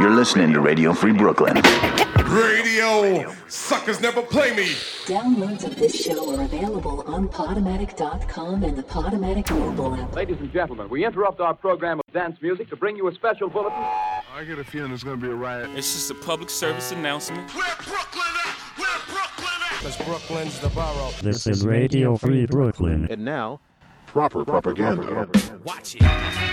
You're listening to Radio Free Brooklyn. Radio suckers never play me. Downloads of this show are available on Podomatic.com and the Podomatic mobile app. Ladies and gentlemen, we interrupt our program of dance music to bring you a special bulletin. I get a feeling there's gonna be a riot. It's just a public service announcement. Where Brooklyn at? Where Brooklyn at? Cause Brooklyn's the borough. This is Radio Free Brooklyn. And now, Proper propaganda. Watch it.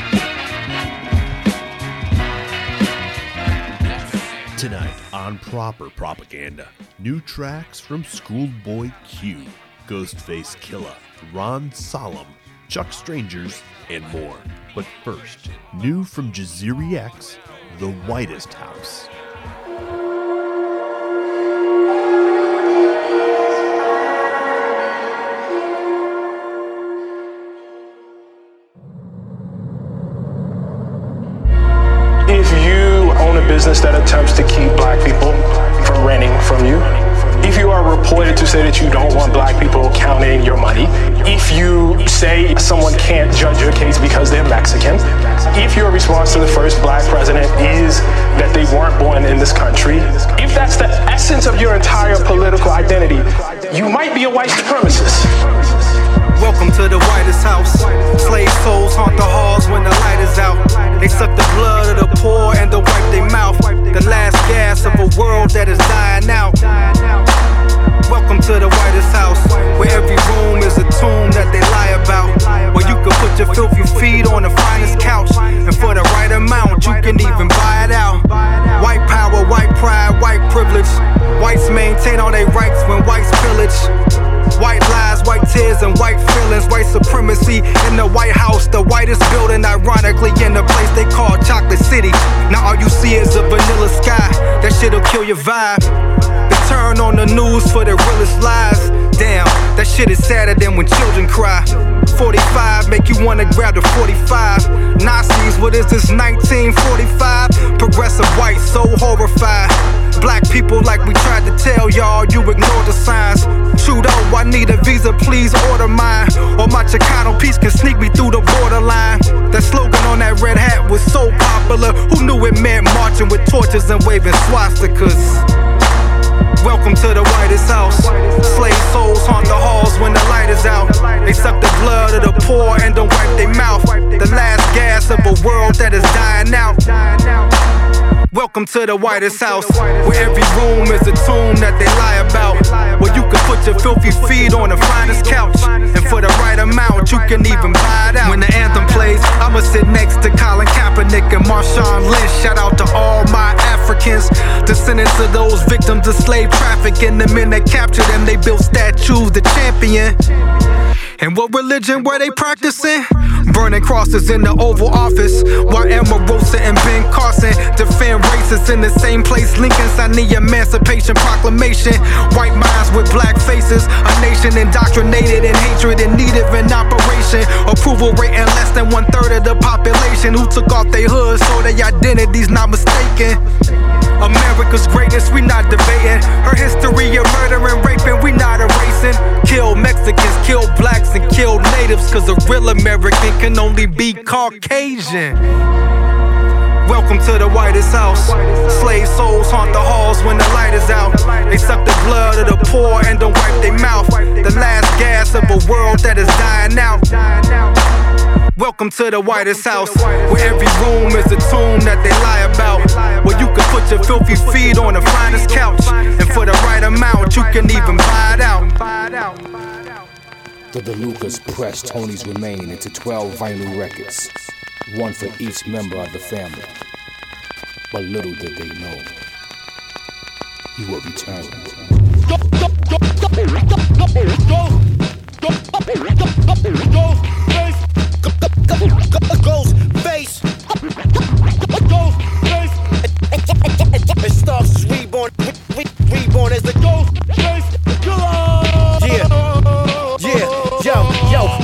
Tonight on Proper Propaganda, new tracks from Schoolboy Q, Ghostface Killah, Ron Solemn, Chuck Strangers, and more. But first, new from Jasiri X, The Whitest House. Business that attempts to keep black people from renting from you, if you are reported to say that you don't want black people counting your money, if you say someone can't judge your case because they're Mexican, if your response to the first black president is that they weren't born in this country, if that's the essence of your entire political identity, you might be a white supremacist. Welcome to the whitest house. Slave souls haunt the halls when the light is out. They suck the blood of the poor and to wipe their mouth. The last gas of a world that is dying out. Welcome to the whitest house, where every room is a tomb that they lie about. Where you can put your filthy feet on the finest couch, and for the right amount, you can even buy it out. White power, white pride, white privilege. Whites maintain all their rights when whites pillage. Shit'll kill your vibe. They turn on the news for the realest lies. Damn, that shit is sadder than when children cry. 45 make you wanna grab the 45. Nazis, what is this 1945? Progressive white, so horrified. Black people, like we tried to tell y'all, you ignore the signs. Trudeau, oh, I need a visa, please order mine. Or my Chicano piece can sneak me through the borderline. That slogan on that red hat was so popular. Who knew it meant marching with torches and waving swastikas? Welcome to the whitest house. Slave souls haunt the halls when the light is out. They suck the blood of the poor and don't wipe their mouth. The last gas of a world that is dying out. Welcome to the whitest house, where every room is a tomb that they lie about. Where you can put your filthy feet on the finest couch, and for the right amount, you can even buy it out. When the anthem plays, I'ma sit next to Colin Kaepernick and Marshawn Lynch. Shout out to all my Africans, descendants of those victims of slave trafficking. The men that captured them, they built statues, the champion. And what religion were they practicing? Burning crosses in the Oval Office. Why While Omarosa and Ben Carson defend racists in the same place Lincoln signed the Emancipation Proclamation. White minds with black faces. A nation indoctrinated in hatred and need of an operation. Approval rating less than one third of the population who took off their hoods so their identity's not mistaken. America's greatness, we not debating. Her history of murder and raping, we not erasing. Kill Mexicans, kill blacks, and kill natives, cause a real American can only be Caucasian. Welcome to the whitest house. Slave souls haunt the halls when the light is out. They suck the blood of the poor and don't wipe their mouth. The last gas of a world that is dying out. Welcome to the whitest house, where every room is a tomb that they lie about. Where you can put your filthy feet on the finest couch, and for the right amount, you can even buy it out. The DeLucas pressed Tony's remain into 12 vinyl records, one for each member of the family. But little did they know, he would return. Ghost face. Ghost face. It starts reborn, re- re- reborn as the ghost face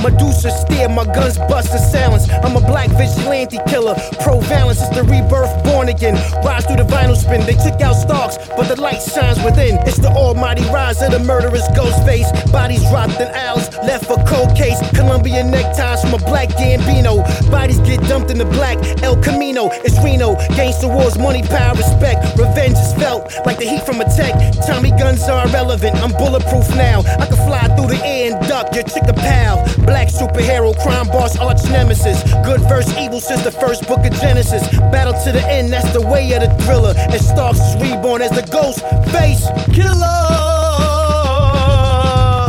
Medusa steer, my guns bust the silence. I'm a black vigilante killer. Pro Valence is the rebirth, born again. Rise through the vinyl spin. They took out stalks, but the light shines within. It's the almighty rise of the murderous ghost face. Bodies dropped in owls, left for cold case. Colombian neckties from a black Gambino. Bodies get dumped in the black El Camino. It's Reno. Gangster wars, money, power, respect. Revenge is felt like the heat from a tech. Tommy guns are irrelevant. I'm bulletproof now. I can fly through the air and duck your chick a pal. Black superhero, crime boss, arch nemesis. Good verse, evil since the first book of Genesis. Battle to the end, that's the way of the thriller. And Starks is reborn as the ghost face killer.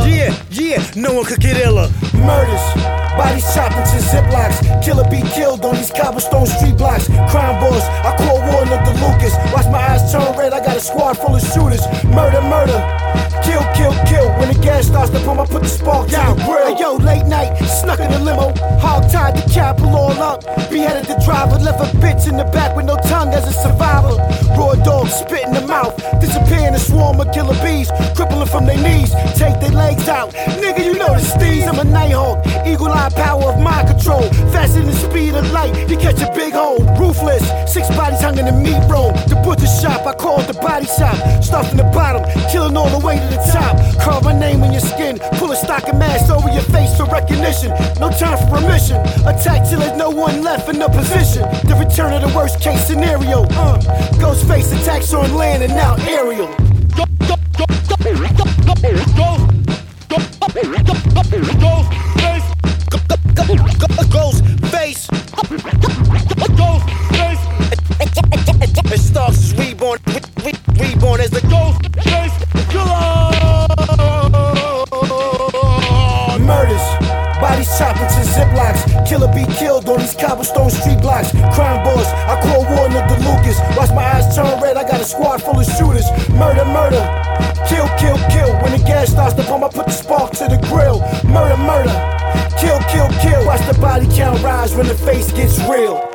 Yeah, yeah, no one could get iller. Murders. Bodies chopped into ziplocs. Killer be killed on these cobblestone street blocks. Crime boss, I call Warren of the Lucas. Watch my eyes turn red, I got a squad full of shooters. Murder, murder. Kill, kill, kill. When the gas starts to pump, I put the spark down. Hey, yo, late snuck in the limo. Hog tied the cap, all up. Beheaded the driver, left a bitch in the back with no tongue as a survivor. Raw dog spit in the mouth. Disappear in a swarm of killer bees. Crippling from their knees. Take their legs out. Nigga, you know the steez. I'm a nighthawk. Eagle eye power of mind control. Faster than the speed of light. You catch a big hole. Ruthless. Six bodies hung in the meat room. The butcher shop, I call it the body shop. Start from the bottom, killing all the way to the top. Carve my name in your skin. Pull a stocking mask over your face for recognition. No time for remission. Attack till there's no one left in the position. The return of the worst case scenario. Uh, ghost face attacks on land and now aerial. Ghost face. Ghost face. It starts reborn, re- re- reborn as the ghost face ziplocs. Killer be killed on these cobblestone street blocks. Crime boss, I call of the Lucas. Watch my eyes turn red, I got a squad full of shooters. Murder, murder. Kill, kill, kill. When the gas starts to pump, I put the spark to the grill. Murder, murder. Kill, kill, kill. Watch the body count rise when the face gets real.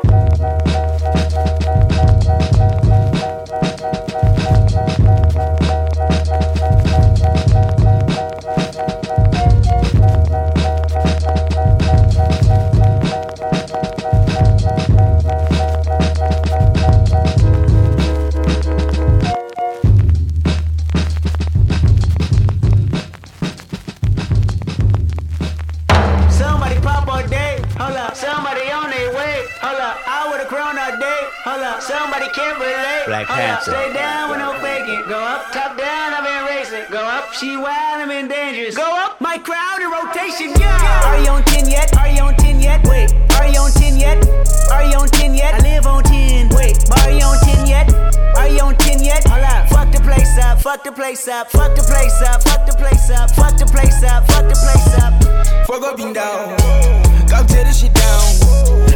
Hold up. I would've grown all day, hold up. Somebody can't relate, Black hold up. Stay down with no faking. Go up, top down, I've been racing. Go up, she wild, I'm in dangerous. Go up, my crowd in rotation, yeah. Are you on 10 yet? Are you on 10 yet? Wait, are you on 10 yet? Are you on 10 yet? I live on 10. Wait, are you on 10 yet? Are you on 10 yet? Hold up, fuck the place up, fuck the place up, fuck the place up, fuck the place up, fuck the place up, fuck the place up. Fuck up and down. Go tear this shit down.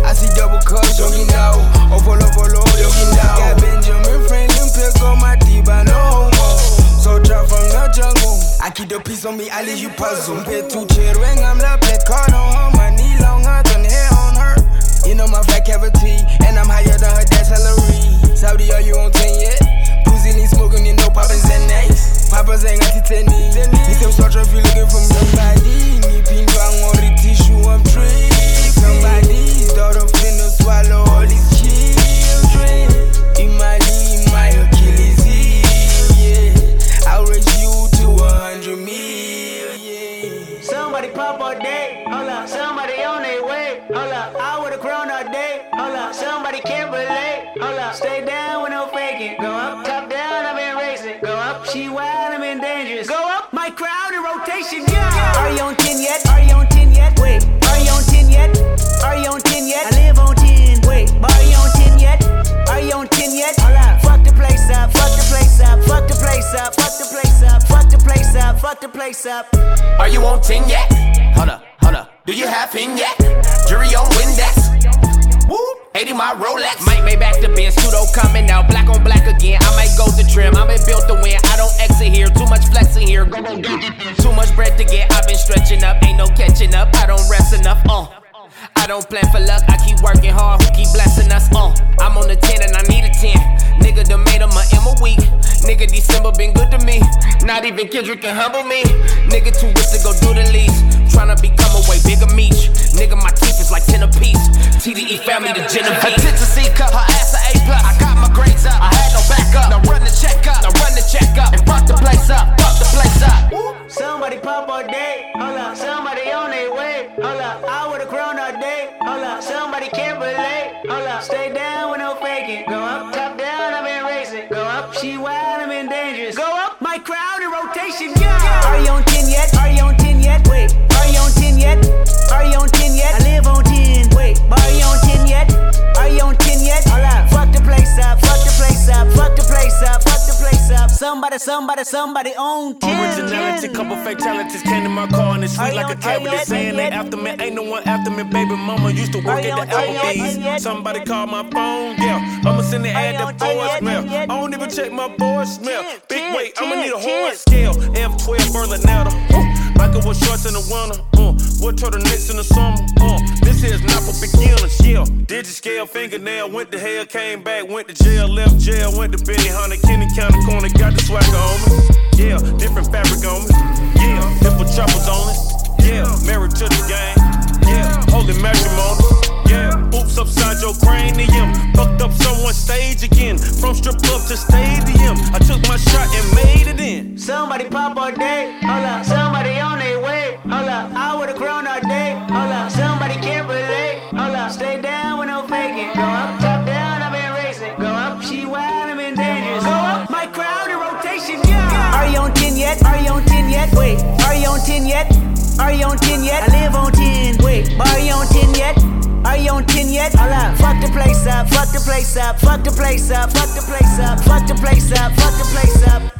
I see double cups, jogging now. Oh, follow, follow, jogging down. Got Benjamin Franklin pills on my D-by no homo. So drop from the jungle. I keep the peace on me, I leave you puzzle. Pay two chair ring, I'm the black card on. My knee longer than hair on her. You know my fat cavity, and I'm higher than her dad's salary. Saudi, are you on 10 yet? Pussy lean smoking, you know and next. Papa's ain't got titani. He said, start if you looking for me. Somebody, me pin bang on the tissue, I'm trick. Somebody's daughter finna swallow all these children. In my in my Achilles heel, yeah. I'll raise you to a hundred million. Somebody pop all day, you on 10 yet? Are you on 10 yet? Wait, are you on 10 yet? Are you on 10 yet? I live on 10. Wait, are you on 10 yet? Are you on 10 yet? Hold up, fuck the place up, fuck the place up, fuck the place up, fuck the place up, fuck the place up, fuck the place up. Are you on 10 yet? Hold up, hold up. Do you have him yet? Jury on Windex. Woo! 80 my Rolex. Might make back the Benz. Pseudo coming out. Black on black again. I might go to trim. I'm built to win. I don't exit here. Too much flexing here. Go, go, go. Up. I don't rest enough. Uh. I don't plan for luck. I keep working hard. Who keep blessing us? Uh. I'm on the 10 and I need a 10. Nigga, the made him a M a week. Nigga, December been good to me. Not even Kendrick can humble me. Nigga too rich to go do the least. Tryna become a way bigger meat. Nigga, my teeth is like 10 apiece. TDE family to Genevieve. Her tits a C cup, her ass a A plus. I got my grades up. I had no backup. Now run the check up. Now run the check up. And fuck the place up. Fuck the place up. Somebody pop all day, hold up. Somebody Somebody can't hold up. Stay down with no faking. Go up, top down, I've been racing. Go up, she wild, I'm in dangerous. Go up, my crowd in rotation, yeah. Are you on 10 yet? Are you on 10 yet? Wait, are you on 10 yet? Are you on 10 yet? I live on 10. Wait, are you on 10 Somebody, somebody, somebody on 10. Originality, couple fatalities came to my car and it's sweet like a cat with you the on- saying they after me. Ain't no one after me, baby mama used to work at the on- are you on- are you Applebee's. Somebody called my phone, yeah. I'ma send it add you the you on- voicemail. I don't even check my voicemail. Big weight, I'ma need a horse scale. F12 Berlinetta. Michael was shorts in the winter. Uh, what turtlenecks in the summer? Uh, here's not for beginners, yeah. Digit scale fingernail, went to hell, came back, went to jail, left jail, went to Benny Hunter, Kenny County Corner, got the swagger on me. Yeah, different fabric on me. Yeah, different choppers on it. Yeah, married to the game. Yeah, holy matrimony. Yeah, oops upside your cranium. Fucked up someone's stage again. From strip club to stadium. I took my shot and made it in. Somebody pop all day, Are you on 10 yet? I live on 10. Wait, are you on 10 yet? Are you on 10 yet? Hold up. Fuck the place up, fuck the place up, fuck the place up, fuck the place up, fuck the place up, fuck the place up.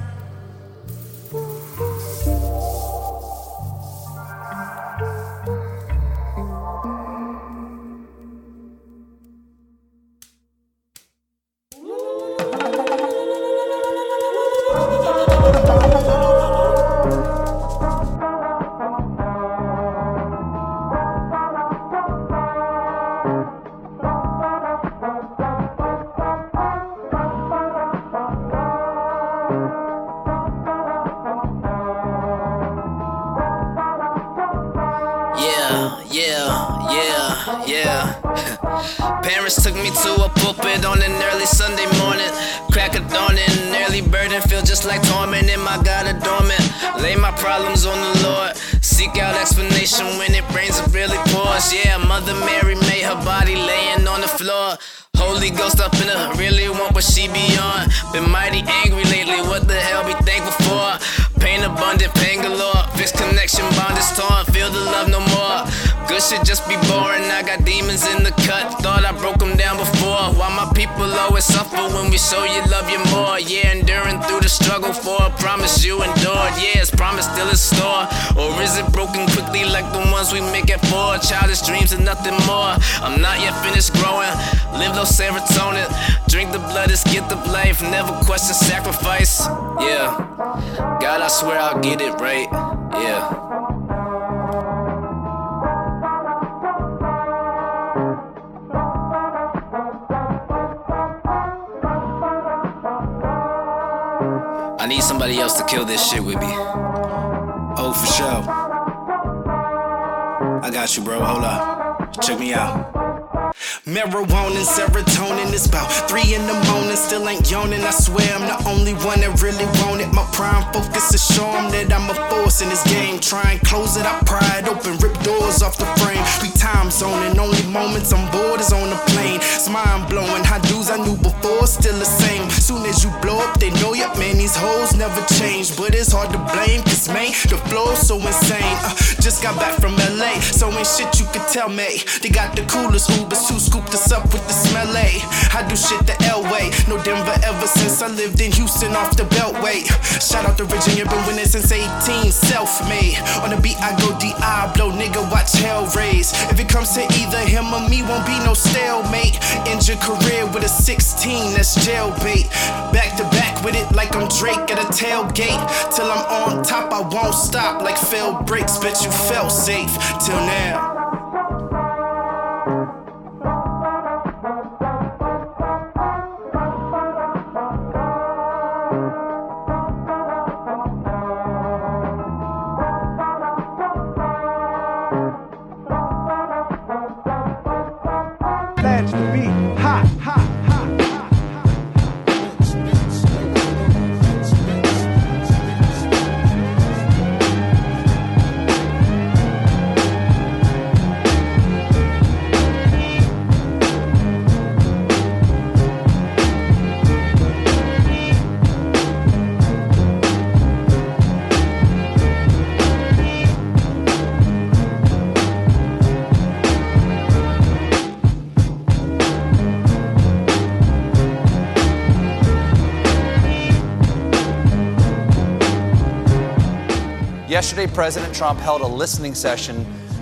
Pours. Yeah, Mother Mary made her body laying on the floor. Holy Ghost up in her, really want what she be on. Been mighty angry lately, what the hell be thankful for? Pain abundant, pain galore. Fixed connection, bond is torn, feel the love no more. Good shit just be boring, I got demons in the cut. Thought I broke them down before. Suffer when we show you love you more? Yeah, enduring through the struggle for a promise you endured. Yeah, it's promise still in store. Or is it broken quickly like the ones we make it for? Childish dreams and nothing more. I'm not yet finished growing. Live low serotonin. Drink the blood, it's get the life. Never question sacrifice. Yeah. God, I swear I'll get it right. Yeah. Need somebody else to kill this shit with me. Oh, for sure. I got you, bro. Hold up. Check me out. Marijuana and serotonin is about three in the morning, still ain't yawning. I swear I'm the only one that really want it. My prime focus is show 'em that I'm a force in this game. Try and close it, I pry it open, rip doors off the frame. We time zoning, only moments I'm bored is on the plane. It's mind blowing, how dudes I knew before still the same. Soon as you blow up, they know ya. Man, these hoes never change, but it's hard to blame, cause man, the flow's so insane. Uh, just got back from LA, so ain't shit you could tell me. They got the coolest Ubers who scooped us up with the smell A. I do shit the L way, no Denver ever since I lived in Houston off the Beltway. Shout out to Virginia, been winning since 18, self made. On the beat, I go Diablo, nigga, watch hell raise. If it comes to either him or me, won't be no stalemate. End your career with a 16, that's jailbait. Back to back with it like I'm Drake at a tailgate. Till I'm on top, I won't stop like failed breaks. Bet you felt safe till now. Yesterday, President Trump held a listening session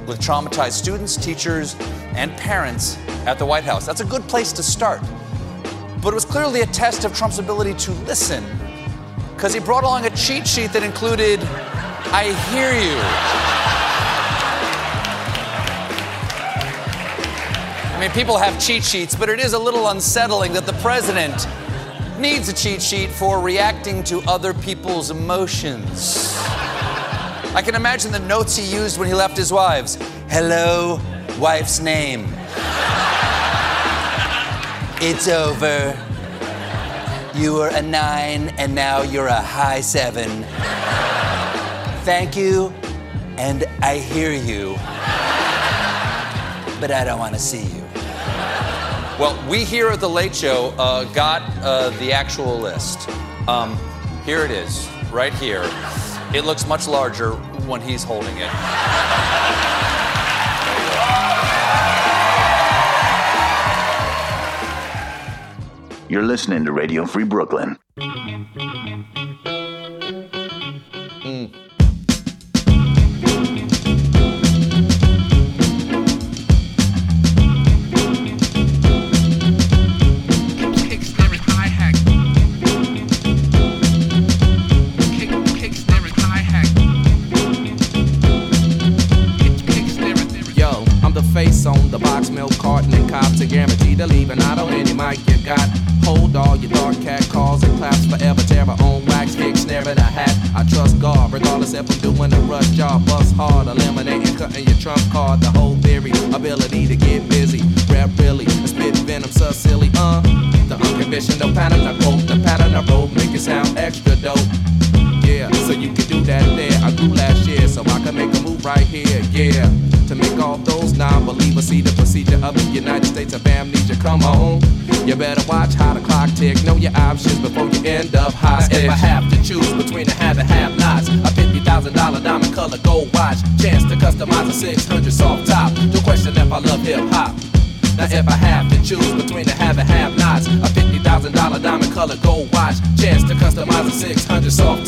with traumatized students, teachers, and parents at the White House. That's a good place to start. But it was clearly a test of Trump's ability to listen, because he brought along a cheat sheet that included, I hear you. I mean, people have cheat sheets, but it is a little unsettling that the president needs a cheat sheet for reacting to other people's emotions. I can imagine the notes he used when he left his wives. Hello, wife's name. it's over. You were a nine, and now you're a high seven. Thank you, and I hear you. But I don't want to see you. Well, we here at The Late Show uh, got uh, the actual list. Um, here it is, right here. It looks much larger when he's holding it. You're listening to Radio Free Brooklyn. Color gold watch, chance to customize a six hundred soft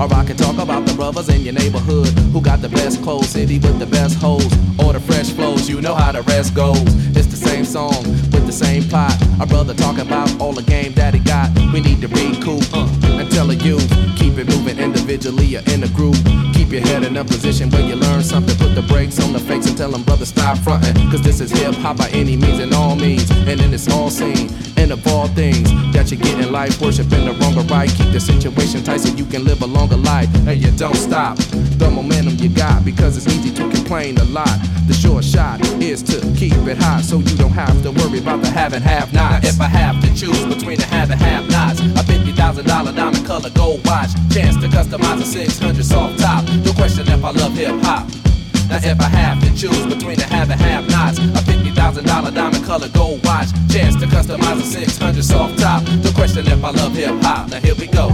Or I can talk about the brothers in your neighborhood who got the best clothes, city with the best hoes, or the fresh flows, you know how the rest goes. It's the same song with the same plot. A brother talking about all the game that he got. We need to recoup uh, and tell you, keep it moving individually or in a group. Keep your head in a position where you learn something. Put the brakes on the fakes and tell them, brother, stop fronting. Cause this is hip hop by any means and all means. And then it's all seen. And of all things that you get in life, worship in the wrong or right. Keep the situation tight so you can live a longer life. And you don't stop the momentum you got because it's easy to complain a lot. The short shot is to keep it hot so you don't have to worry about the have and have nots. If I have to choose between the have and have nots, a fifty thousand dollar diamond color gold watch, chance to customize a six hundred soft top. No question if I love hip hop. Now if I have to choose between the have and have nots, a fifty thousand dollar diamond color gold watch, chance to customize a six hundred soft top. No question if I love hip hop. Now here we go.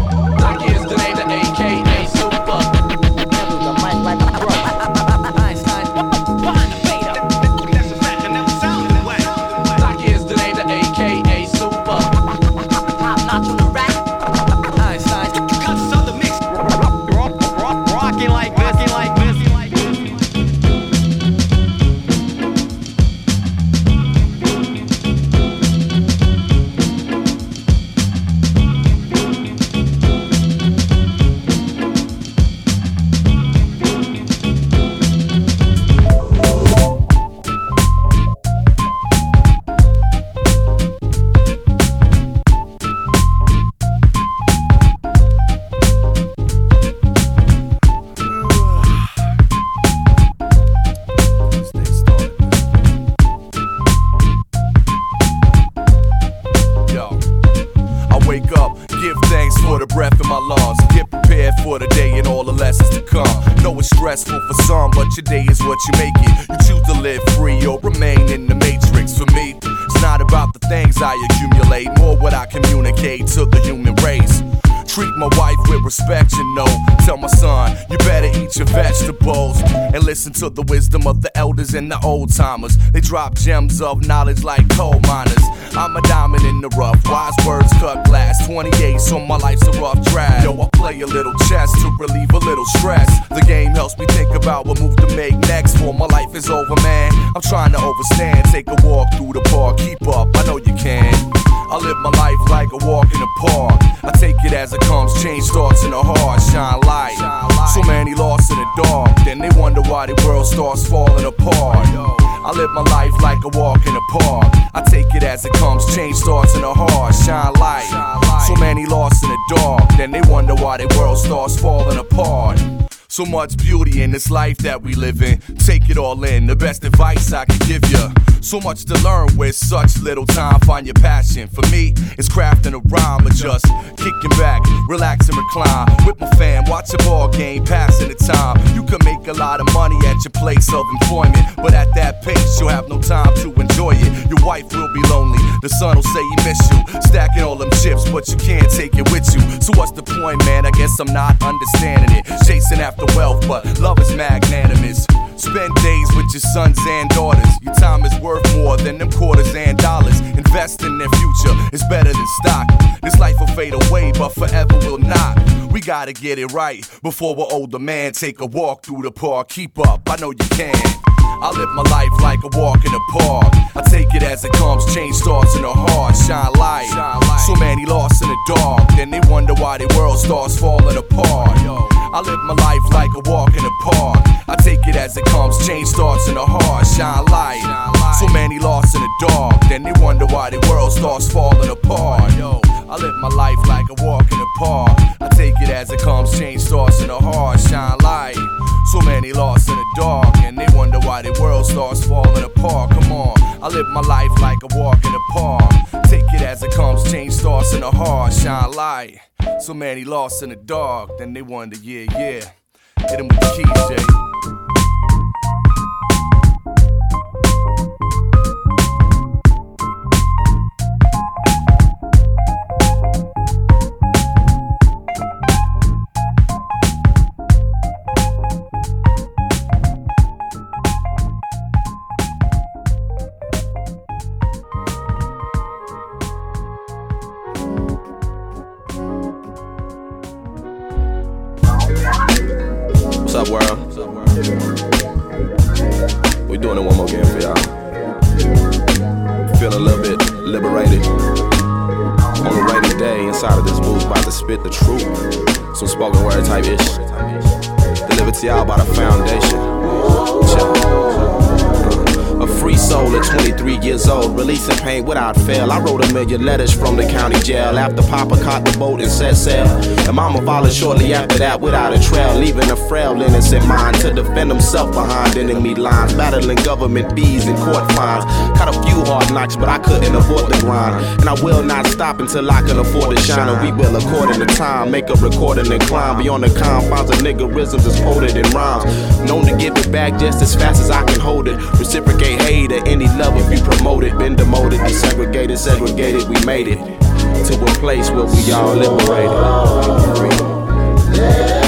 Stressful for some, but your day is what you make it. You choose to live free or remain in the matrix. For me, it's not about the things I accumulate, more what I communicate to the human race. Treat my wife with respect, you know. Tell my son, you better eat your vegetables. And listen to the wisdom of the elders and the old timers. They drop gems of knowledge like coal miners. I'm a diamond in the rough, wise words cut glass. 28, so my life's a rough draft. Yo, I play a little chess to relieve a little stress. The game helps me think about what move to make next. For my life is over, man. I'm trying to overstand. Take a walk through the park, keep up, I know you can. I live my life like a walk in the park. I take it as it comes, change thoughts in the heart, shine light. So many lost in the dark, then they wonder why the world starts falling apart. I live my life like a walk in the park. I take it as it comes, change thoughts in the heart, shine light. So many lost in the dark, then they wonder why the world starts falling apart. So much beauty in this life that we live in. Take it all in, the best advice I can give you. So much to learn with such little time. Find your passion. For me, it's crafting a rhyme or just kicking back, relax and recline with my fam. Watch a ball game, passing the time. You can make a lot of money at your place of employment, but at that pace, you'll have no time to enjoy it. Your wife will be lonely. The son will say he miss you. Stacking all them chips, but you can't take it with you. So what's the point, man? I guess I'm not understanding it. Chasing after wealth, but love is magnanimous. Spend days with your sons and daughters. Your time is worth more than them quarters and dollars. Invest in their future, it's better than stock. This life will fade away, but forever will not. We gotta get it right before we're older, man. Take a walk through the park, keep up, I know you can. I live my life like a walk in the park. I take it as it comes, change starts in the heart, shine light. So many lost in the dark, then they wonder why the world starts falling apart. I live my life like a walk in the park. I take it as it comes, change thoughts in the heart, shine light. So many lost in the dark, then they wonder why the world starts falling apart. Yo, I live my life like a walk in the park. I take it as it comes, change thoughts in the heart, shine light. So many lost in the dark, and they wonder why the world starts falling apart. Come on, I live my life like a walk in the park. Take it as it comes, change thoughts in the heart, shine light. So many lost in the dark, then they wonder, yeah, yeah. Hit 'em with the keys, Jay. Pain without fail. I wrote a million letters from the county jail after Papa caught the boat and set sail. And Mama followed shortly after that without a trail, leaving a frail innocent mind to defend himself behind enemy lines, battling government bees and court fines. Caught a few hard knocks, but I couldn't afford the grind. And I will not stop until I can afford to shine. And we will, according to time, make a recording and climb beyond the confines of niggerisms as quoted in rhymes. Known to give it back just as fast as I can hold it. Reciprocate hate at any level if you promote it. Been demoted, desegregated, segregated, we made it to a place where we all liberated. Let's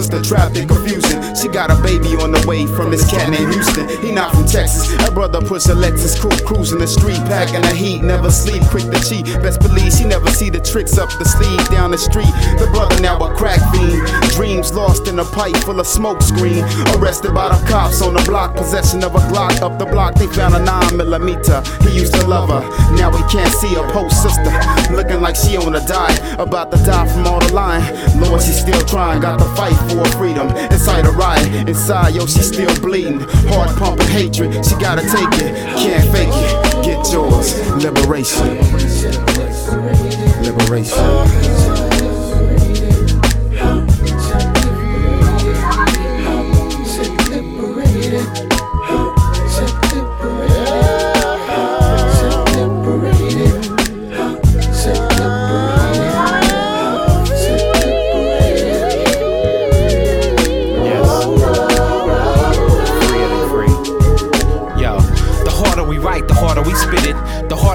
sister trapped in confusion. She got a baby on the way from this cat named Houston. He not from Texas. Her brother push a Lexus crew cruising the street, packing the heat, never sleep, quick to cheat. Best believe she never see the tricks up the sleeve down the street. The brother now a crack fiend, dreams lost in a pipe full of smoke screen. Arrested by the cops on the block, possession of a Glock up the block. They found a nine millimeter. He used to love her. Now he can't see her post sister, looking like she on a die, about to die from all the lying. Lord, she still trying, got to fight for freedom. Inside a riot, inside, yo, she still bleeding. Heart pumping hatred, she gotta take it, can't fake it. Get yours, liberation. Liberation.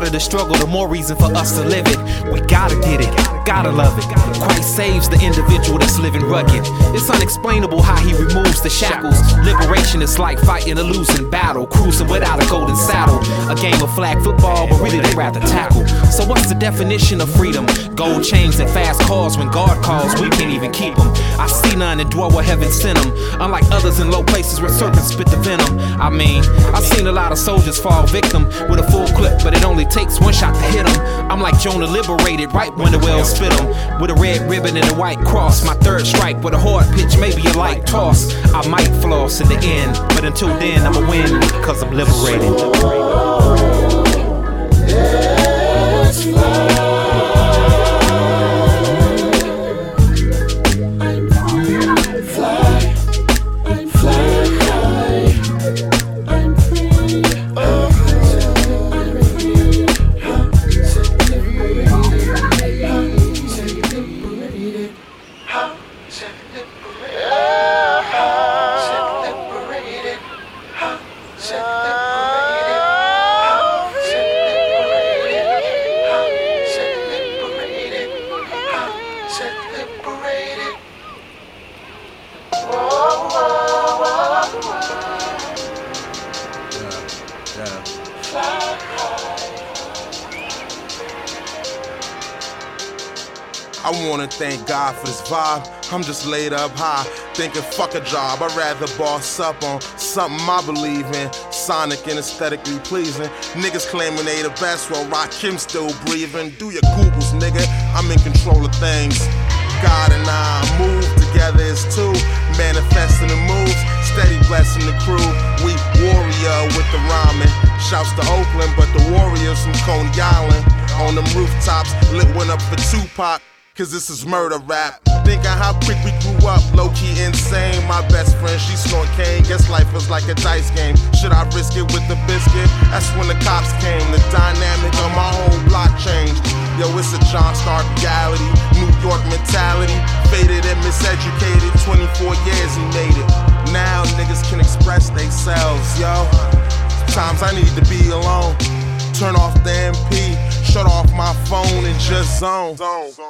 The struggle, the more reason for us to live it. We gotta get it, gotta love it. Christ saves the individual that's living rugged. It's unexplainable how he removes the shackles. Liberation is like fighting a losing battle, cruising without a golden saddle. A game of flag football, but really they rather tackle. So what's the definition of freedom? Gold chains and fast cars when God calls, we can't even keep them. I see none and dwell where heaven sent them. Unlike others in low places where serpents spit the venom. I mean, I've seen a lot of soldiers fall victim with a full clip, but it only takes one shot to hit them. I'm like Jonah liberated right when the whale spit them. With a red ribbon and a white cross. My third strike with a hard pitch, maybe a light toss. I might floss in the end, but until then, I'ma win because I'm liberated. I for this vibe. I'm just laid up high, thinking fuck a job. I'd rather boss up on something I believe in. Sonic and aesthetically pleasing. Niggas claiming they the best while Rakim still breathing. Do your Googles, nigga. I'm in control of things. God and I move together as two, manifesting the moves, steady blessing the crew. We warrior with the rhyming. Shouts to Oakland, but the warriors from Coney Island. On them rooftops, lit one up for Tupac. Cause this is murder rap. Think how quick we grew up, low key insane. My best friend, she snort cane. Guess life was like a dice game. Should I risk it with the biscuit? That's when the cops came. The dynamic of my whole block changed. Yo, it's a John Stark reality. New York mentality. Faded and miseducated. 24 years he made it. Now niggas can express themselves, yo. Sometimes I need to be alone. Turn off the MP, shut off my phone and just zone.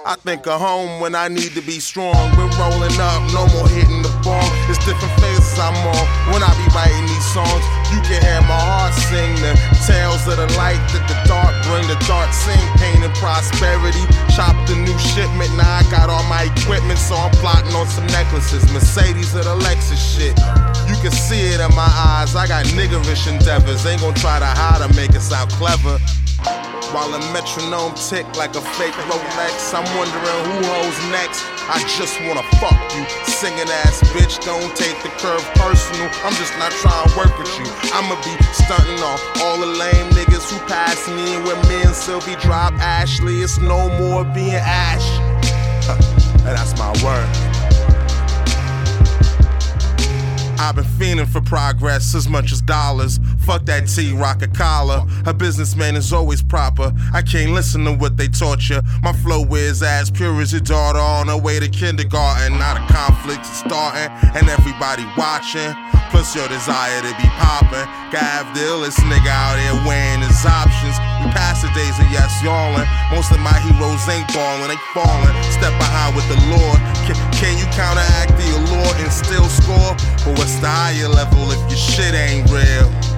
I think of home when I need to be strong. We're rolling up, no more hitting the ball. It's different phases I'm on when I be writing these songs. You can hear my heart sing the tales of the light that the dark bring. The dark sing pain and prosperity. Chop the new shipment, now I got all my equipment, so I'm plotting on some necklaces. Mercedes or the Lexus shit. You can see it in my eyes. I got niggerish endeavors. Ain't gonna try to hide or make it sound clever. While a metronome tick like a fake Rolex, I'm wondering who holds next. I just wanna fuck you, singing ass bitch. Don't take the curve personal. I'm just not trying to work with you. I'ma be stunting off all the lame niggas who pass me and when me and Sylvie drop Ashley. It's no more being Ash. and that's my word. I've been fiending for progress as much as dollars. Fuck that T, rock a collar. A businessman is always proper. I can't listen to what they taught you. My flow is as pure as your daughter on her way to kindergarten. Not a conflict is starting, and everybody watching. Plus your desire to be poppin'. Gav the illest nigga out here weighing his options. We pass the days of yes yawling. Most of my heroes ain't ballin', they fallin'. Step behind with the Lord. Can, can you counteract the allure and still score? But what's the higher level if your shit ain't real?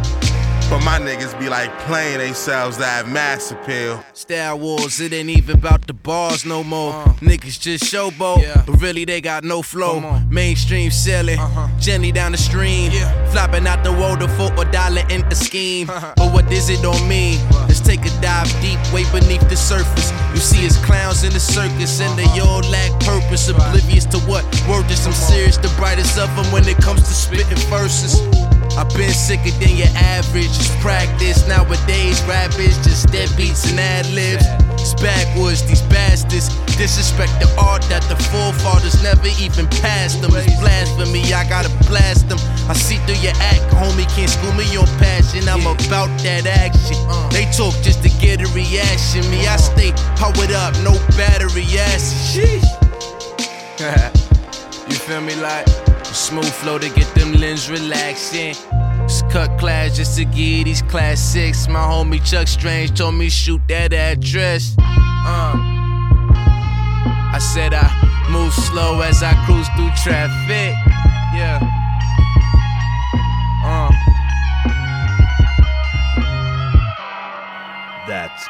But my niggas be like playing themselves to have mass appeal. Star Wars, it ain't even about the bars no more. Niggas just showboat, but really they got no flow. Mainstream selling, Jenny down the stream, Yeah. flopping out the water for a dollar in the scheme. but what does it don't mean? Let's take a dive deep, way beneath the surface. You see, it's clowns in the circus, and they all lack purpose, oblivious to what word is. I'm serious, the brightest of them when it comes to spitting verses. I've been sicker than your average. Just practice nowadays. Rap is just dead beats and ad libs. It's backwards, these bastards disrespect the art that the forefathers never even passed them. It's blasphemy, I gotta blast them. I see through your act, homie. Can't school me on passion. I'm about that action. Uh. They talk just to get a reaction. Me, I uh. stay powered up, no battery acid. Sheesh. you feel me like? Smooth flow to get them limbs relaxing. Just cut class just to get these class six. My homie Chuck Strange told me shoot that address. Uh. I said I move slow as I cruise through traffic. Yeah.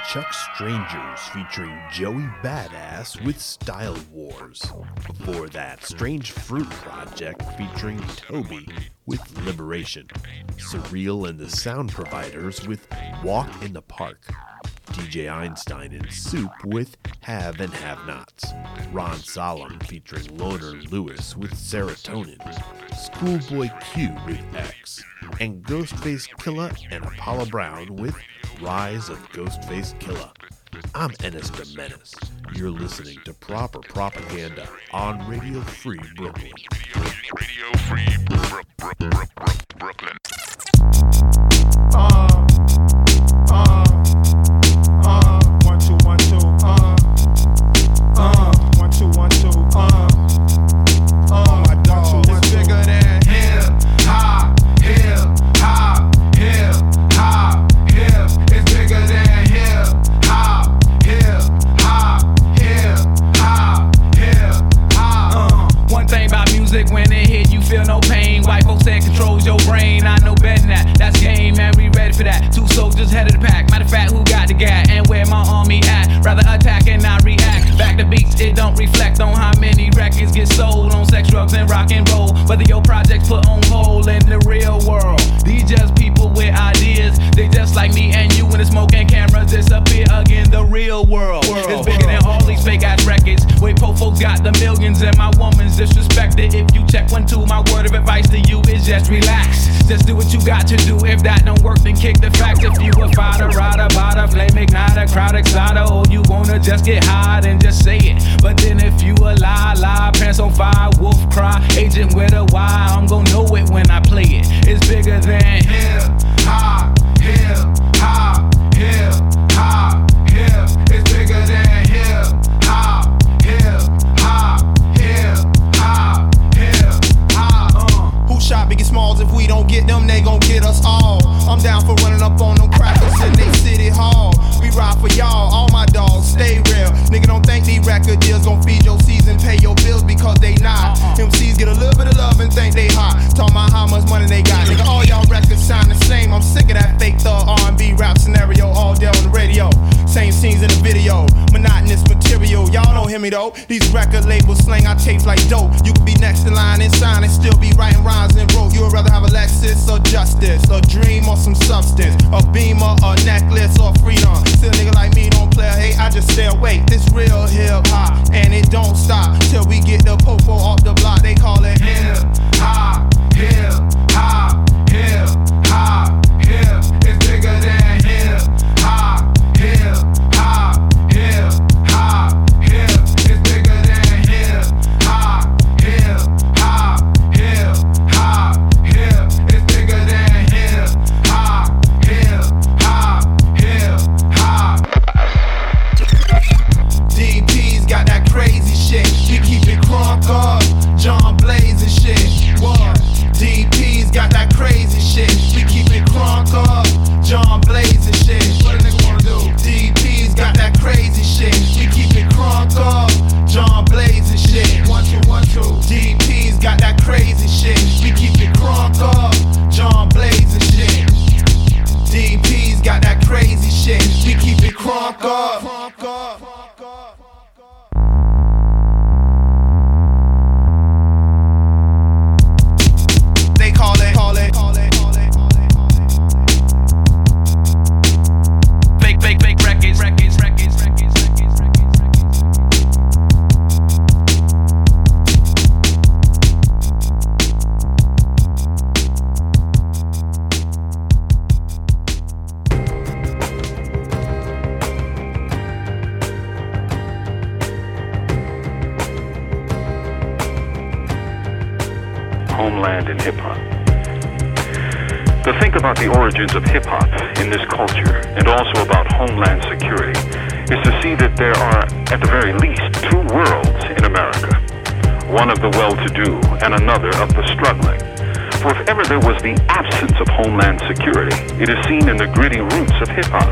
Chuck Strangers featuring Joey Bada$$ with Style Wars. Before that, Strange Fruit Project featuring Toby with Liberation. Surreal and the Sound Providers with Walk in the Park. DJ Einstein and Soup with Have and Have Nots. Ron Solemn featuring Loner Lewis with Serotonin. Schoolboy Q with X. And Ghostface Killah and Apollo Brown with Rise of Ghostface Killah. I'm Ennis the Menace. You're listening to Proper Propaganda on Radio Free Brooklyn. Radio Free Brooklyn. Uh, uh, beats, it don't reflect on how many records get sold on drugs, and rock and roll. Whether your projects put on hold in the real world. These just people with ideas. They just like me and you when the smoke and cameras disappear again. The real world is bigger than all these fake ass records. Wait, po folks got the millions and my woman's disrespected. If you check one, two, my word of advice to you is just relax. Just do what you got to do. If that don't work, then kick the facts. If you a fighter, rider, bada, flame igniter, crowd exciter, or you wanna just get high, then just say it. But then if you a lie, lie, pants on fire, wolf cry, agent with a Y, I'm gonna know it when I play it. It's bigger than hip hop, hip hop, hip hop, hip. It's bigger than hip hop, hip hop, hip hop, hip. Who shot Biggie Smalls? If we don't get them, they gon' get us all. I'm down for running up on them in they city hall. We ride for y'all, all my dogs, stay real. Nigga, don't think these record deals gon' feed your season, pay your bills because they not. Uh-uh. MCs get a little bit of love and think they hot. Talk about how much money they got. Hear me though. These record labels slang our tapes like dope. You could be next in line and sign and still be writing rhymes and wrote. You would rather have a Lexus or justice, a dream or some substance, a beamer, a necklace or freedom. Still, nigga like me don't play a hate. I just stay awake. This real hip hop, and it don't stop till we get the popo off the block. They call it hip hop, hip hop, hip hop, homeland in hip hop. To think about the origins of hip hop in this culture and also about homeland security is to see that there are, at the very least, two worlds in America one of the well to do and another of the struggling. For if ever there was the absence of homeland security, it is seen in the gritty roots of hip hop.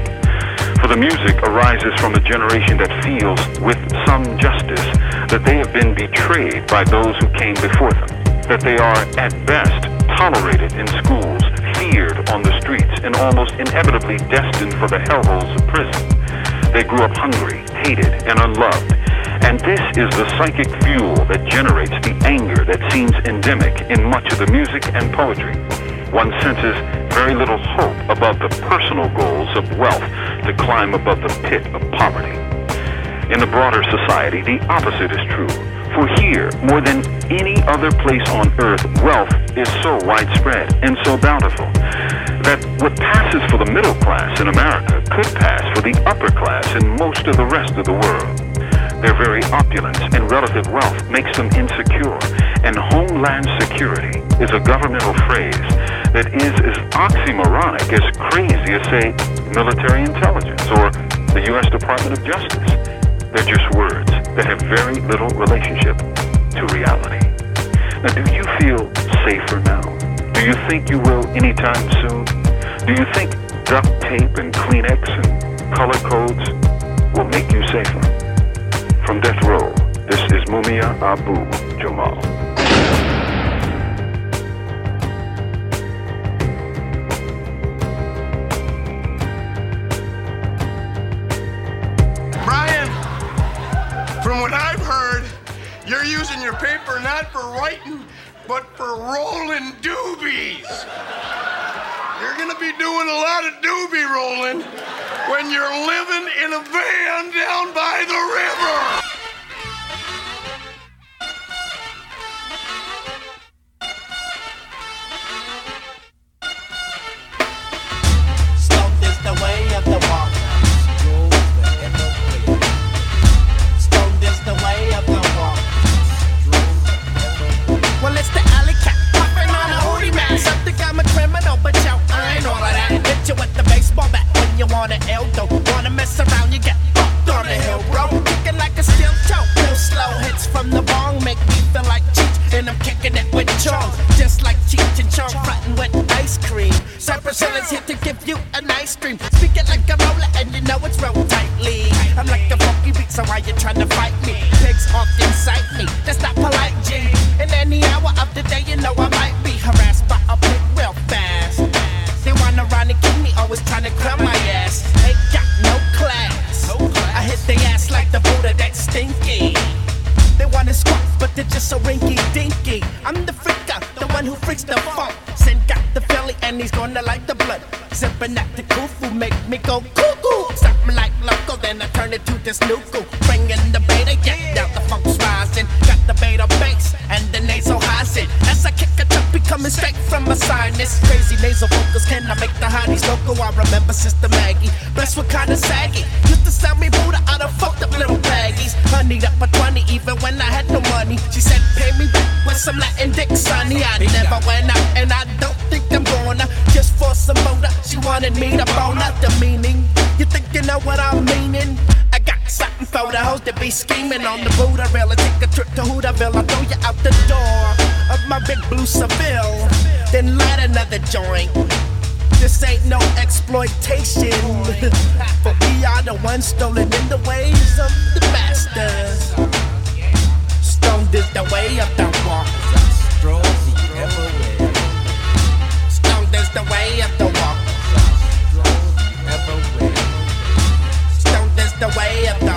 For the music arises from a generation that feels, with some justice, that they have been betrayed by those who came before them, that they are, at best, tolerated in schools, feared on the streets, and almost inevitably destined for the hellholes of prison. They grew up hungry, hated, and unloved. And this is the psychic fuel that generates the anger that seems endemic in much of the music and poetry. One senses very little hope above the personal goals of wealth to climb above the pit of poverty. In the broader society, the opposite is true. For here, more than any other place on earth, wealth is so widespread and so bountiful that what passes for the middle class in America could pass for the upper class in most of the rest of the world. Their very opulence and relative wealth makes them insecure, and homeland security is a governmental phrase that is as oxymoronic as crazy as, say, military intelligence or the U.S. Department of Justice. They're just words that have very little relationship to reality. Now, do you feel safer now? Do you think you will anytime soon? Do you think duct tape and Kleenex and color codes will make you safer? From death row, this is Mumia Abu Jamal. But for rolling doobies. You're gonna be doing a lot of doobie rolling when you're living in a van down by the river. I remember Sister Maggie, blessed with kinda saggy. Used to sell me Buddha out of fucked up little baggies. Honeyed up a 20 even when I had no money. She said, pay me back with some Latin dick, sonny. I never went out and I don't think I'm gonna. Just for some motor, she wanted me to bone out the meaning. You think you know what I'm meaning? I got something for the hoes that be scheming on the Buddha rail and take a trip to Hooterville. I'll throw you out the door of my big blue Seville. Then light another joint. This ain't no exploitation. but we are the ones stolen in the ways of the masters. Stoned is the way of the walk. Stoned is the way of the walk. Stoned is the way of the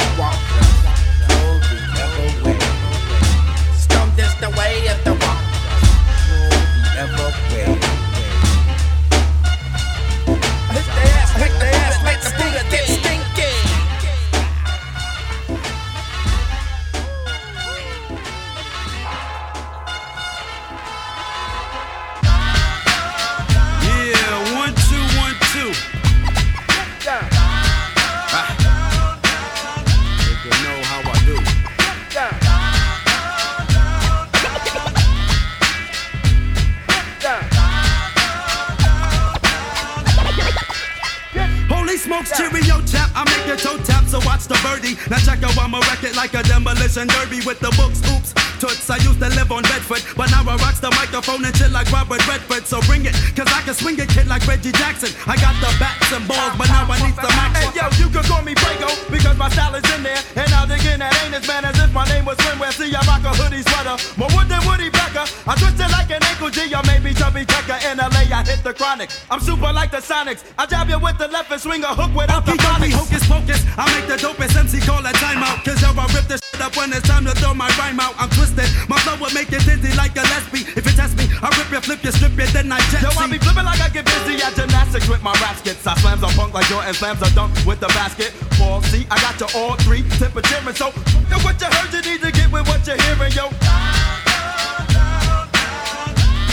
demolition derby with the books, oops. toots. I used to live on Bedford, but now I rocks the microphone and chill like Robert Redford. So bring it, cause I can swing it, kid, like Reggie Jackson. I got the bats and balls, but now I need some action. Hey yo, you can call me Prego because my style is in there. And I'll dig in that ain't as bad as if my name was Swimwear. See, I rock a hoodie sweater. More wood than Woody Becker. I twist it like an ankle G, or maybe chubby checker. In LA, I hit the chronic. I'm super like the Sonics. I jab you with the left and swing a hook without the Okey-dokey, hocus pocus. I make the dopest MC call a timeout. Cause yo, I rip this up when it's time to throw my rhyme out. I'm twisted. My flow will make you dizzy like a lesbian. If you test me, I rip you, flip you, strip you, then I jet Yo, I be flipping like I get busy at gymnastics with my rap skits. I slams a punk like Jordan slams a dunk with the basket. Ball, see, I got you all three temperature. So, yo, what you heard, you need to get with what you're hearing, yo.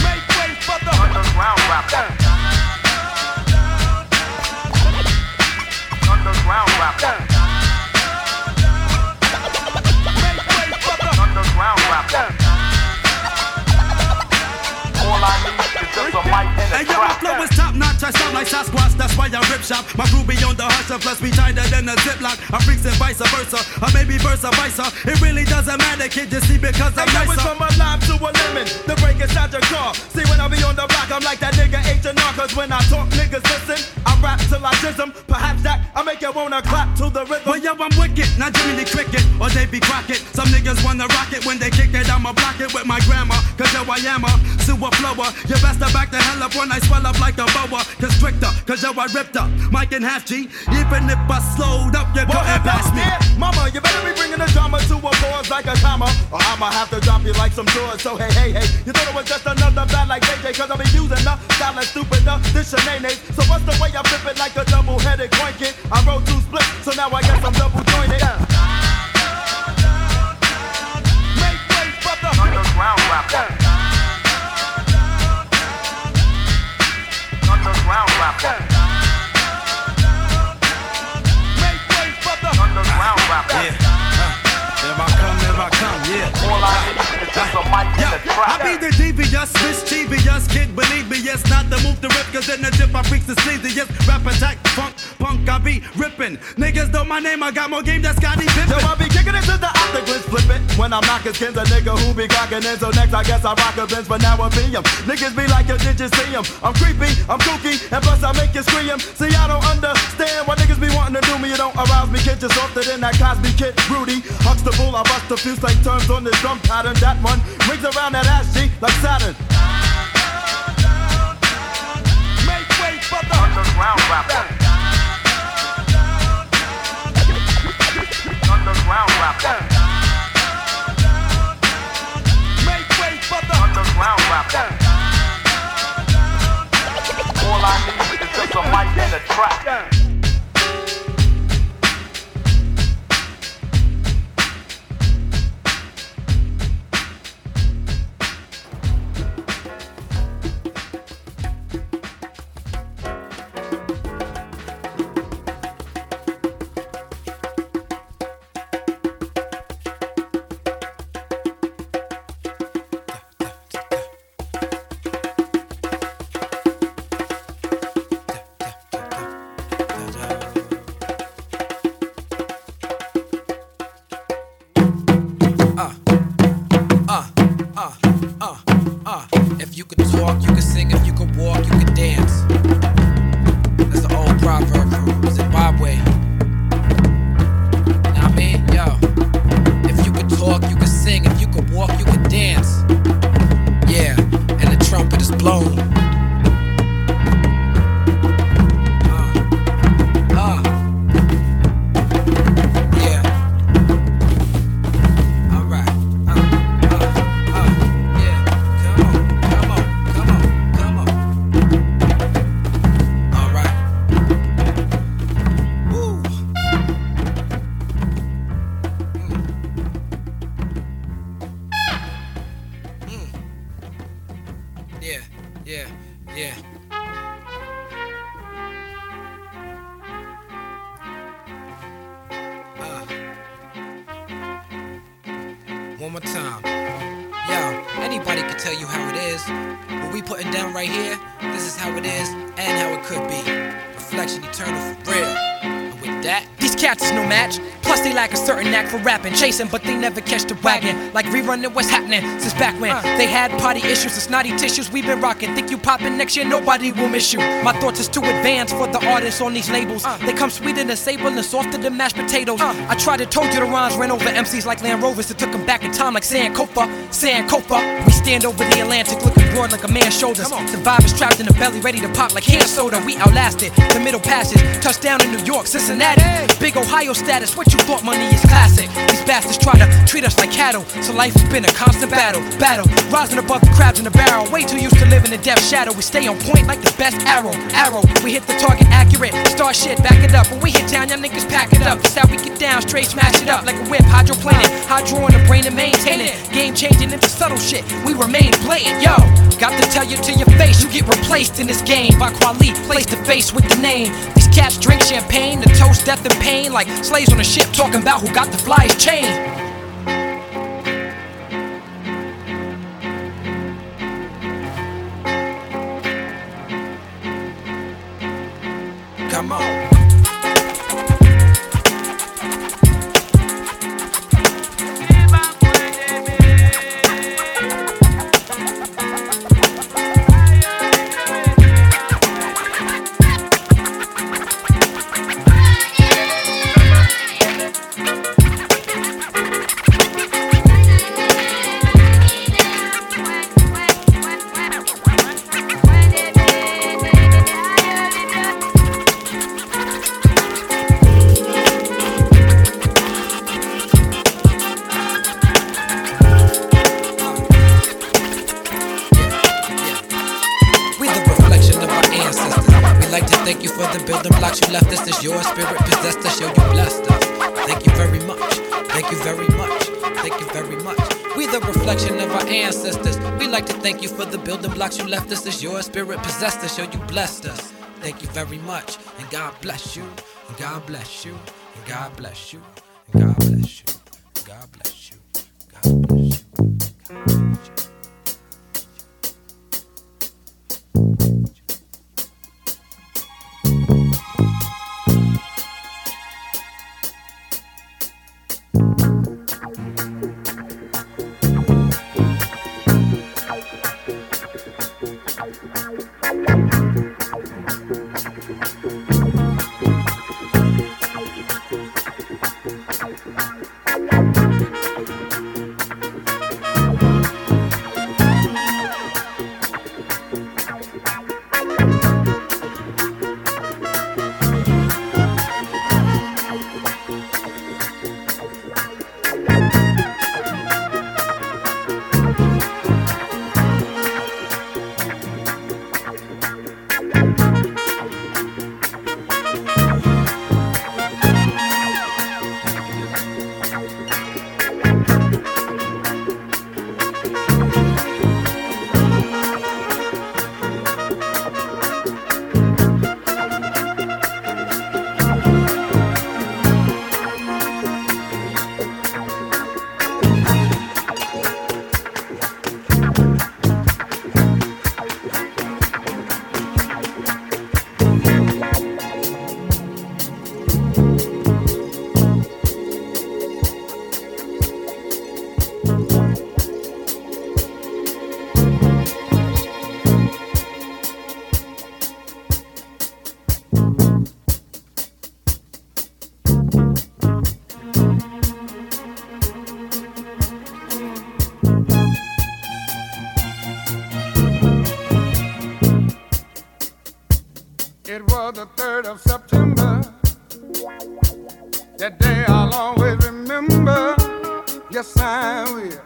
Make way for the underground rapper. Underground rapper. Underground Hey yo, my flow is top notch. I sound like Sasquatch, that's why I rip shop. My crew be on the hustle, plus we tighter than a ziplock. I'm freaks and vice versa, or maybe versa vice versa. It really doesn't matter, kid. Just see because I'm Hey, nicer. from a lime to a lemon. The break inside your car. See, when I be on the block, I'm like that nigga H&R. Cause when I talk, niggas listen. I rap till I jism. Perhaps that I make you wanna clap to the rhythm. Well, yo, I'm wicked, not Jimmy the Cricket, or they be Crockett. Some niggas wanna rock it when they kick it, I'ma block it with my grammar. Cause yo, I am a sewer flower. You best to back the hell up when I swell up like a boa. Constrictor, cause yo, I ripped up Mike and half G. Even if I slowed up, you Well, couldn't if pass me. it, mama, you better be bringing the drama to a pause like a comma, or I'ma have to drop you like some drawers. So hey, hey, hey, you thought it was just another bad like JJ, cause I be using the style that's stupid, the this shenanigans. So what's the way I flip it like a double-headed coin kid? I wrote two splits, so now I guess I'm double jointed. Make way for the underground rapper. Be the devious, mischievous kid, believe me, yes, not the move to rip, cause in the dip I freaks the sleaziest. Rap attack, funk, punk, I be ripping. Niggas know my name, I got more game than Scottie Pippen. Yo, I be kicking it to the octagons, flip it. When I'm knocking skins, a nigga who be clocking in. So next, I guess I rock a Benz, but now I be 'em. Niggas be like, yo, did you see 'em? I'm creepy, I'm kooky, and plus I make you scream. See, I don't understand why niggas be wanting to do me. You don't arouse me, kid, just softer than that Cosby kid, Rudy. Huxtable, I bust a few slang terms on this drum pattern. That one rings around that ass G like Saturn. Make way for the underground rapper. Underground rapper. Make way for the underground rapper. All I need is just a mic and a track. Wagon. Like rerunning what's happening since back when uh. they had party issues and snotty tissues. We've been rocking. Think you popping next year, nobody will miss you. My thoughts is too advanced for the artists on these labels. Uh. They come sweeter than sable and softer than mashed potatoes. Uh. I tried to told you the rhymes ran over MCs like Land Rovers. It took them back in time like Sankofa, Sankofa. We stand over the Atlantic looking broad like a man's shoulders. The vibe is trapped in the belly, ready to pop like hand soda. We outlasted the middle passes. Touchdown in New York, Cincinnati. Big Ohio status. What you thought money is classic. These bastards try to treat us like cattle. So life has been a constant battle. Battle. Rising above the crabs in the barrel. Way too used to living in the death shadow. We stay on point like the best arrow. Arrow. We hit the target accurate. Star shit, back it up. When we hit town, y'all niggas pack it up. That's how we get down, straight smash it up like a whip. Hydroplaning. Hydro in the brain and maintaining. Game changing into subtle shit. We remain blatant. Yo, got to tell you to your face. You get replaced in this game by quality. Place to face with the name. These cats drink champagne to toast death and pain like slaves on a ship talking about who got the flyest chain. Blessed us. Thank you very much. And God bless you. And God bless you. And God bless you. Third of September. That day I'll always remember. Yes, I will.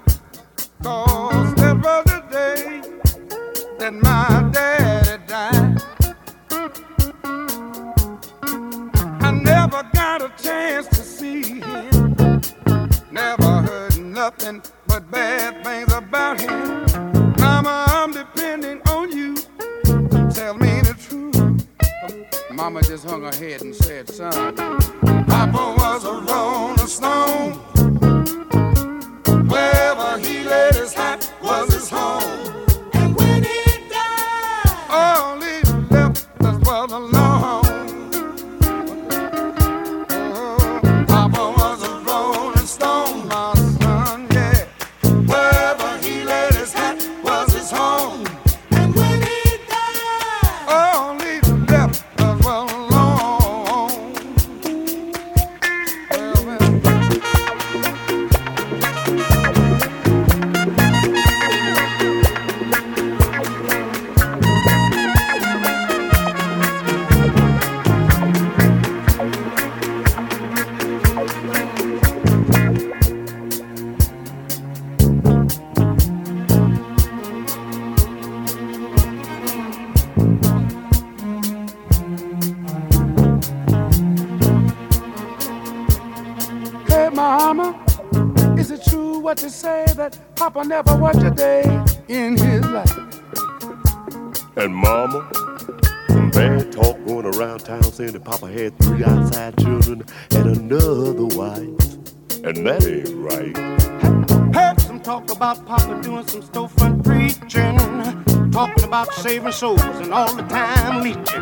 Cause that was the day that my daddy died. I never got a chance to see him. Never heard nothing but bad things about him. Just hung her head and said, son, Papa was a rolling stone. Wherever he laid his hat saving souls and all the time leeching,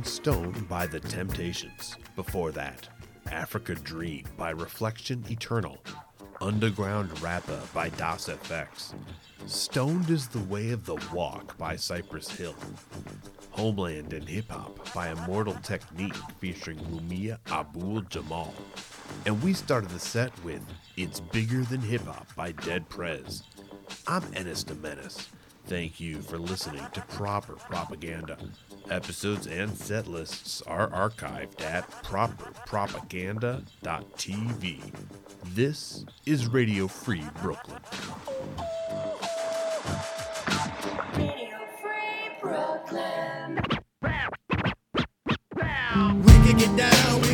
Rolling Stone by The Temptations. Before that, Africa Dream by Reflection Eternal. Underground Rapper by Das EFX. Stoned is the Way of the Walk by Cypress Hill. Homeland and Hip Hop by Immortal Technique featuring Mumia Abu Jamal. And we started the set with It's Bigger Than Hip Hop by Dead Prez. I'm Ennis Menace. Thank you for listening to Proper Propaganda. Episodes and set lists are archived at properpropaganda.tv. This is Radio Free Brooklyn. We can get down, we can, we can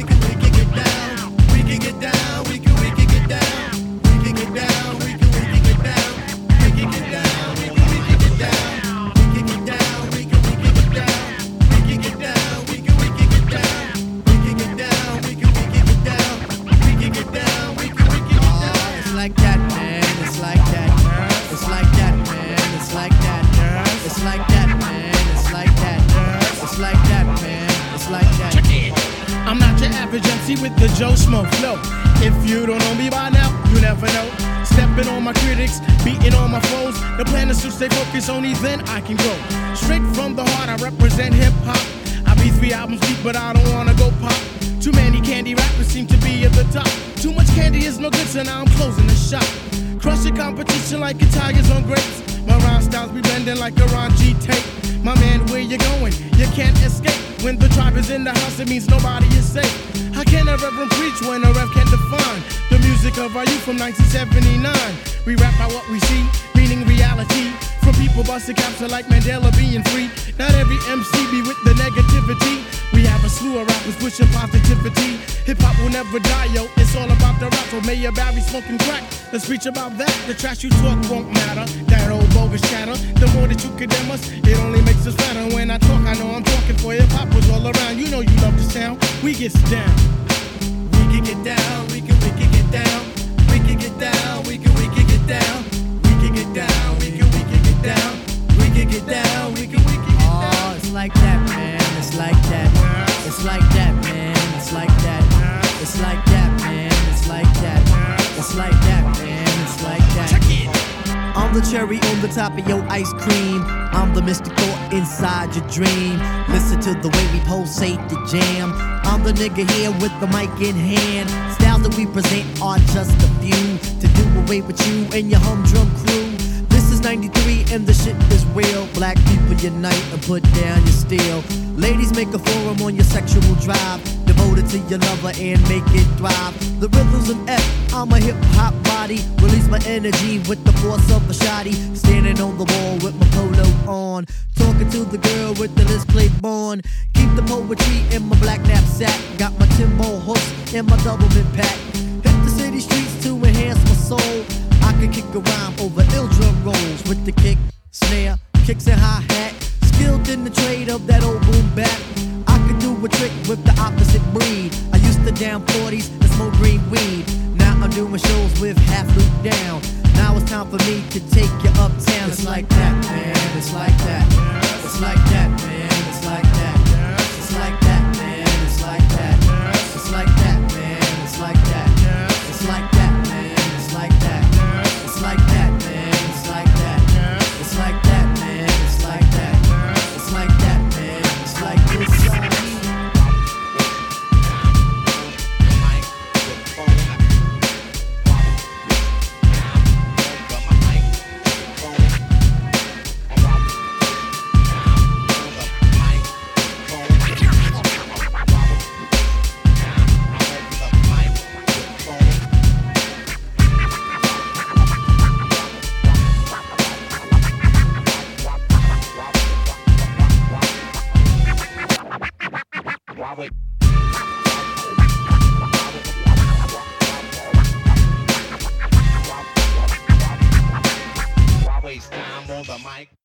focused, only then I can go. Straight from the heart, I represent hip hop. I be three albums deep, but I don't wanna go pop. Too many candy rappers seem to be at the top. Too much candy is no good, so now I'm closing the shop. Crushing competition like Italians on grapes. My rhyme styles be blending like a Ron G tape. My man, where you going? You can't escape. When the tribe is in the house, it means nobody is safe. How can a reverend preach when a rev can't define the music of our youth from 1979? We rap about what we see, meaning reality. From people busting capture like Mandela being free. Not every MC be with the negativity. We have a slew of rappers pushing positivity. Hip hop will never die, yo. It's all about the rap. So Mayor Barry smoking crack. Let's preach about that. The trash you talk won't matter. That old bogus chatter. The more that you condemn us, it only makes us fatter. When I talk, I know I'm talking for hip hoppers all around. You know you love the sound. We get down. We can get down. We can we can get down. We can get down. We can we can get down. We can get down. Down. We can get down. We can we can get oh, down. Oh, it's like that, man. It's like that. It's like that, man. It's like that. It's like that, man. It's like that. It's like that, man. It's like that. Check it. I'm the cherry on the top of your ice cream. I'm the mystical inside your dream. Listen to the way we pulsate the jam. I'm the nigga here with the mic in hand. Styles that we present are just a few to do away with you and your humdrum crew. This is 93 and the shit is real. Black people unite and put down your steel. Ladies make a forum on your sexual drive. Devoted to your lover and make it thrive. The rhythm's an F, I'm a hip hop body. Release my energy with the force of a shotty. Standing on the wall with my polo on. Talking to the girl with the display born. Keep the poetry in my black knapsack. Got my Timbo hooks and my double pack. Hit the city streets to enhance my soul. I can kick a rhyme over ill drum rolls with the kick, snare, kicks and hi hat. Skilled in the trade of that old boom bap. I could do a trick with the opposite breed. I used to down 40s and smoke green weed. Now I'm doing shows with half loop down. Now it's time for me to take you uptown. It's like that, man. It's like that. It's like that, man.